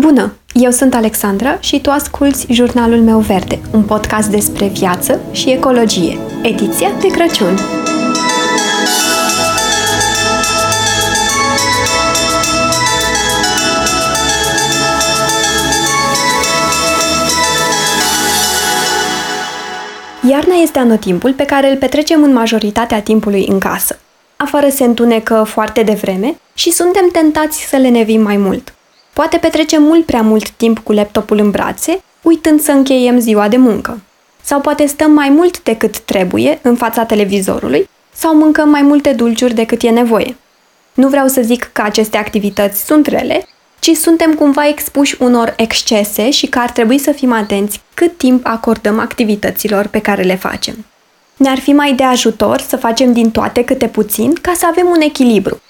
Bună! Eu sunt Alexandra și tu asculți Jurnalul meu verde, un podcast despre viață și ecologie, ediția de Crăciun. Iarna este anotimpul pe care îl petrecem în majoritatea timpului în casă. Afară se întunecă foarte devreme și suntem tentați să le nevim mai mult. Poate petrecem mult prea mult timp cu laptopul în brațe, uitând să încheiem ziua de muncă. Sau poate stăm mai mult decât trebuie în fața televizorului sau mâncăm mai multe dulciuri decât e nevoie. Nu vreau să zic că aceste activități sunt rele, ci suntem cumva expuși unor excese și că ar trebui să fim atenți cât timp acordăm activităților pe care le facem. Ne-ar fi mai de ajutor să facem din toate câte puțin ca să avem un echilibru.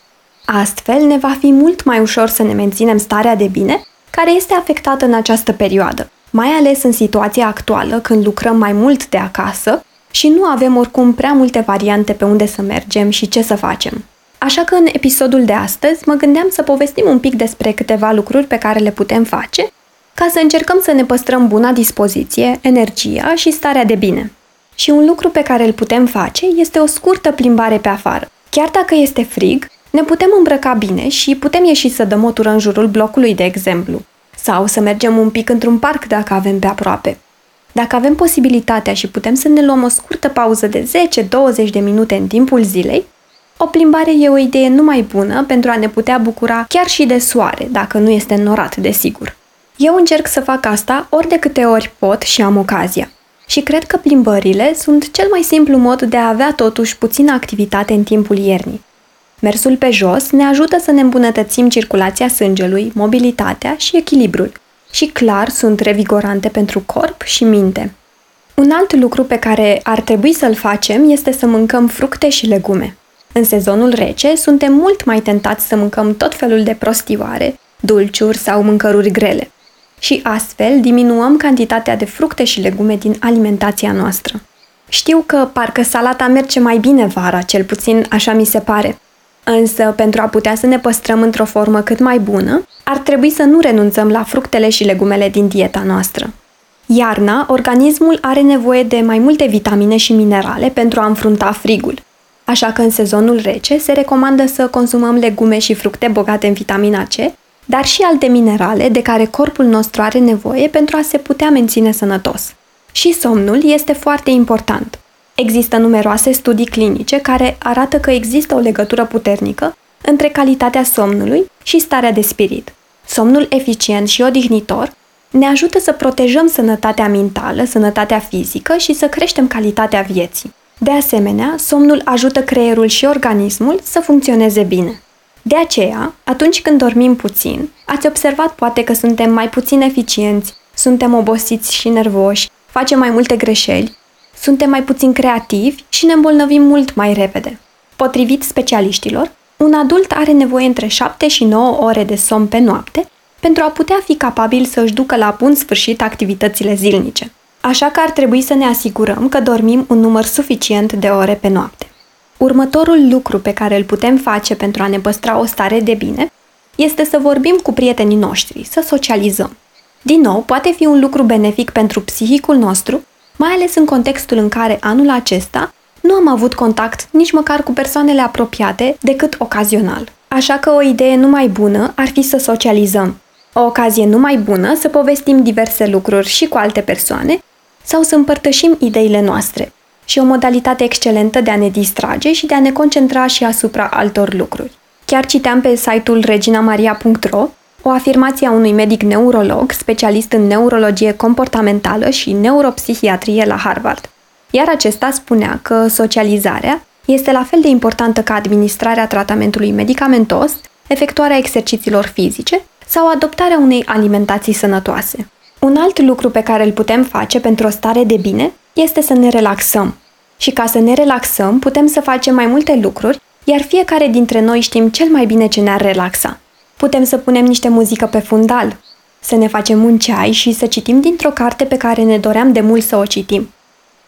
Astfel, ne va fi mult mai ușor să ne menținem starea de bine, care este afectată în această perioadă, mai ales în situația actuală când lucrăm mai mult de acasă și nu avem oricum prea multe variante pe unde să mergem și ce să facem. Așa că în episodul de astăzi mă gândeam să povestim un pic despre câteva lucruri pe care le putem face ca să încercăm să ne păstrăm buna dispoziție, energia și starea de bine. Și un lucru pe care îl putem face este o scurtă plimbare pe afară. Chiar dacă este frig, ne putem îmbrăca bine și putem ieși să dăm o tură în jurul blocului, de exemplu, sau să mergem un pic într-un parc dacă avem pe aproape. Dacă avem posibilitatea și putem să ne luăm o scurtă pauză de 10-20 de minute în timpul zilei, o plimbare e o idee numai bună pentru a ne putea bucura chiar și de soare, dacă nu este înnorat, desigur. Eu încerc să fac asta ori de câte ori pot și am ocazia. Și cred că plimbările sunt cel mai simplu mod de a avea totuși puțină activitate în timpul iernii. Mersul pe jos ne ajută să ne îmbunătățim circulația sângelui, mobilitatea și echilibrul. Și clar sunt revigorante pentru corp și minte. Un alt lucru pe care ar trebui să-l facem este să mâncăm fructe și legume. În sezonul rece, suntem mult mai tentați să mâncăm tot felul de prostioare, dulciuri sau mâncăruri grele. Și astfel diminuăm cantitatea de fructe și legume din alimentația noastră. Știu că parcă salata merge mai bine vara, cel puțin așa mi se pare. Însă, pentru a putea să ne păstrăm într-o formă cât mai bună, ar trebui să nu renunțăm la fructele și legumele din dieta noastră. Iarna, organismul are nevoie de mai multe vitamine și minerale pentru a înfrunta frigul. Așa că în sezonul rece se recomandă să consumăm legume și fructe bogate în vitamina C, dar și alte minerale de care corpul nostru are nevoie pentru a se putea menține sănătos. Și somnul este foarte important. Există numeroase studii clinice care arată că există o legătură puternică între calitatea somnului și starea de spirit. Somnul eficient și odihnitor ne ajută să protejăm sănătatea mentală, sănătatea fizică și să creștem calitatea vieții. De asemenea, somnul ajută creierul și organismul să funcționeze bine. De aceea, atunci când dormim puțin, ați observat poate că suntem mai puțin eficienți, suntem obosiți și nervoși, facem mai multe greșeli suntem mai puțin creativi și ne îmbolnăvim mult mai repede. Potrivit specialiștilor, un adult are nevoie între 7 și 9 ore de somn pe noapte pentru a putea fi capabil să își ducă la bun sfârșit activitățile zilnice. Așa că ar trebui să ne asigurăm că dormim un număr suficient de ore pe noapte. Următorul lucru pe care îl putem face pentru a ne păstra o stare de bine este să vorbim cu prietenii noștri, să socializăm. Din nou, poate fi un lucru benefic pentru psihicul nostru mai ales în contextul în care anul acesta nu am avut contact nici măcar cu persoanele apropiate decât ocazional. Așa că o idee numai bună ar fi să socializăm. O ocazie numai bună să povestim diverse lucruri și cu alte persoane sau să împărtășim ideile noastre. Și o modalitate excelentă de a ne distrage și de a ne concentra și asupra altor lucruri. Chiar citeam pe site-ul reginamaria.ro o afirmație a unui medic neurolog, specialist în neurologie comportamentală și neuropsihiatrie la Harvard. Iar acesta spunea că socializarea este la fel de importantă ca administrarea tratamentului medicamentos, efectuarea exercițiilor fizice sau adoptarea unei alimentații sănătoase. Un alt lucru pe care îl putem face pentru o stare de bine este să ne relaxăm. Și ca să ne relaxăm, putem să facem mai multe lucruri, iar fiecare dintre noi știm cel mai bine ce ne-ar relaxa. Putem să punem niște muzică pe fundal, să ne facem un ceai și să citim dintr-o carte pe care ne doream de mult să o citim.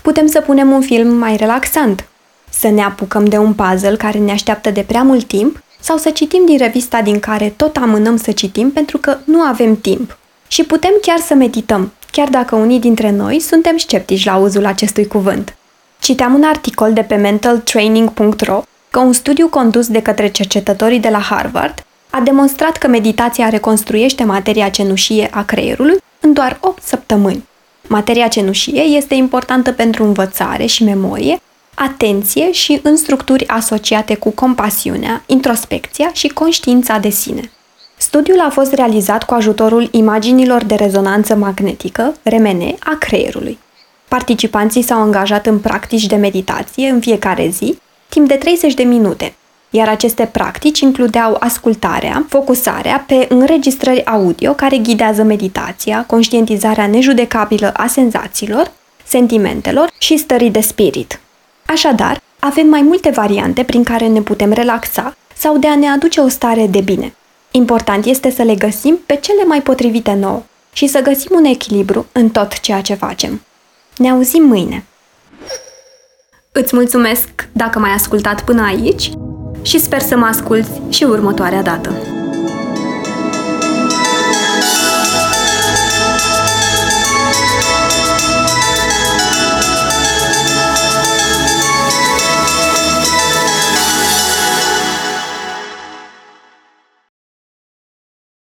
Putem să punem un film mai relaxant, să ne apucăm de un puzzle care ne așteaptă de prea mult timp sau să citim din revista din care tot amânăm să citim pentru că nu avem timp. Și putem chiar să medităm, chiar dacă unii dintre noi suntem sceptici la uzul acestui cuvânt. Citeam un articol de pe mentaltraining.ro că un studiu condus de către cercetătorii de la Harvard a demonstrat că meditația reconstruiește materia cenușie a creierului în doar 8 săptămâni. Materia cenușie este importantă pentru învățare și memorie, atenție și în structuri asociate cu compasiunea, introspecția și conștiința de sine. Studiul a fost realizat cu ajutorul imaginilor de rezonanță magnetică, RMN, a creierului. Participanții s-au angajat în practici de meditație în fiecare zi, timp de 30 de minute, iar aceste practici includeau ascultarea, focusarea pe înregistrări audio care ghidează meditația, conștientizarea nejudecabilă a senzațiilor, sentimentelor și stării de spirit. Așadar, avem mai multe variante prin care ne putem relaxa sau de a ne aduce o stare de bine. Important este să le găsim pe cele mai potrivite nouă și să găsim un echilibru în tot ceea ce facem. Ne auzim mâine! Îți mulțumesc dacă m-ai ascultat până aici și sper să mă asculți și următoarea dată.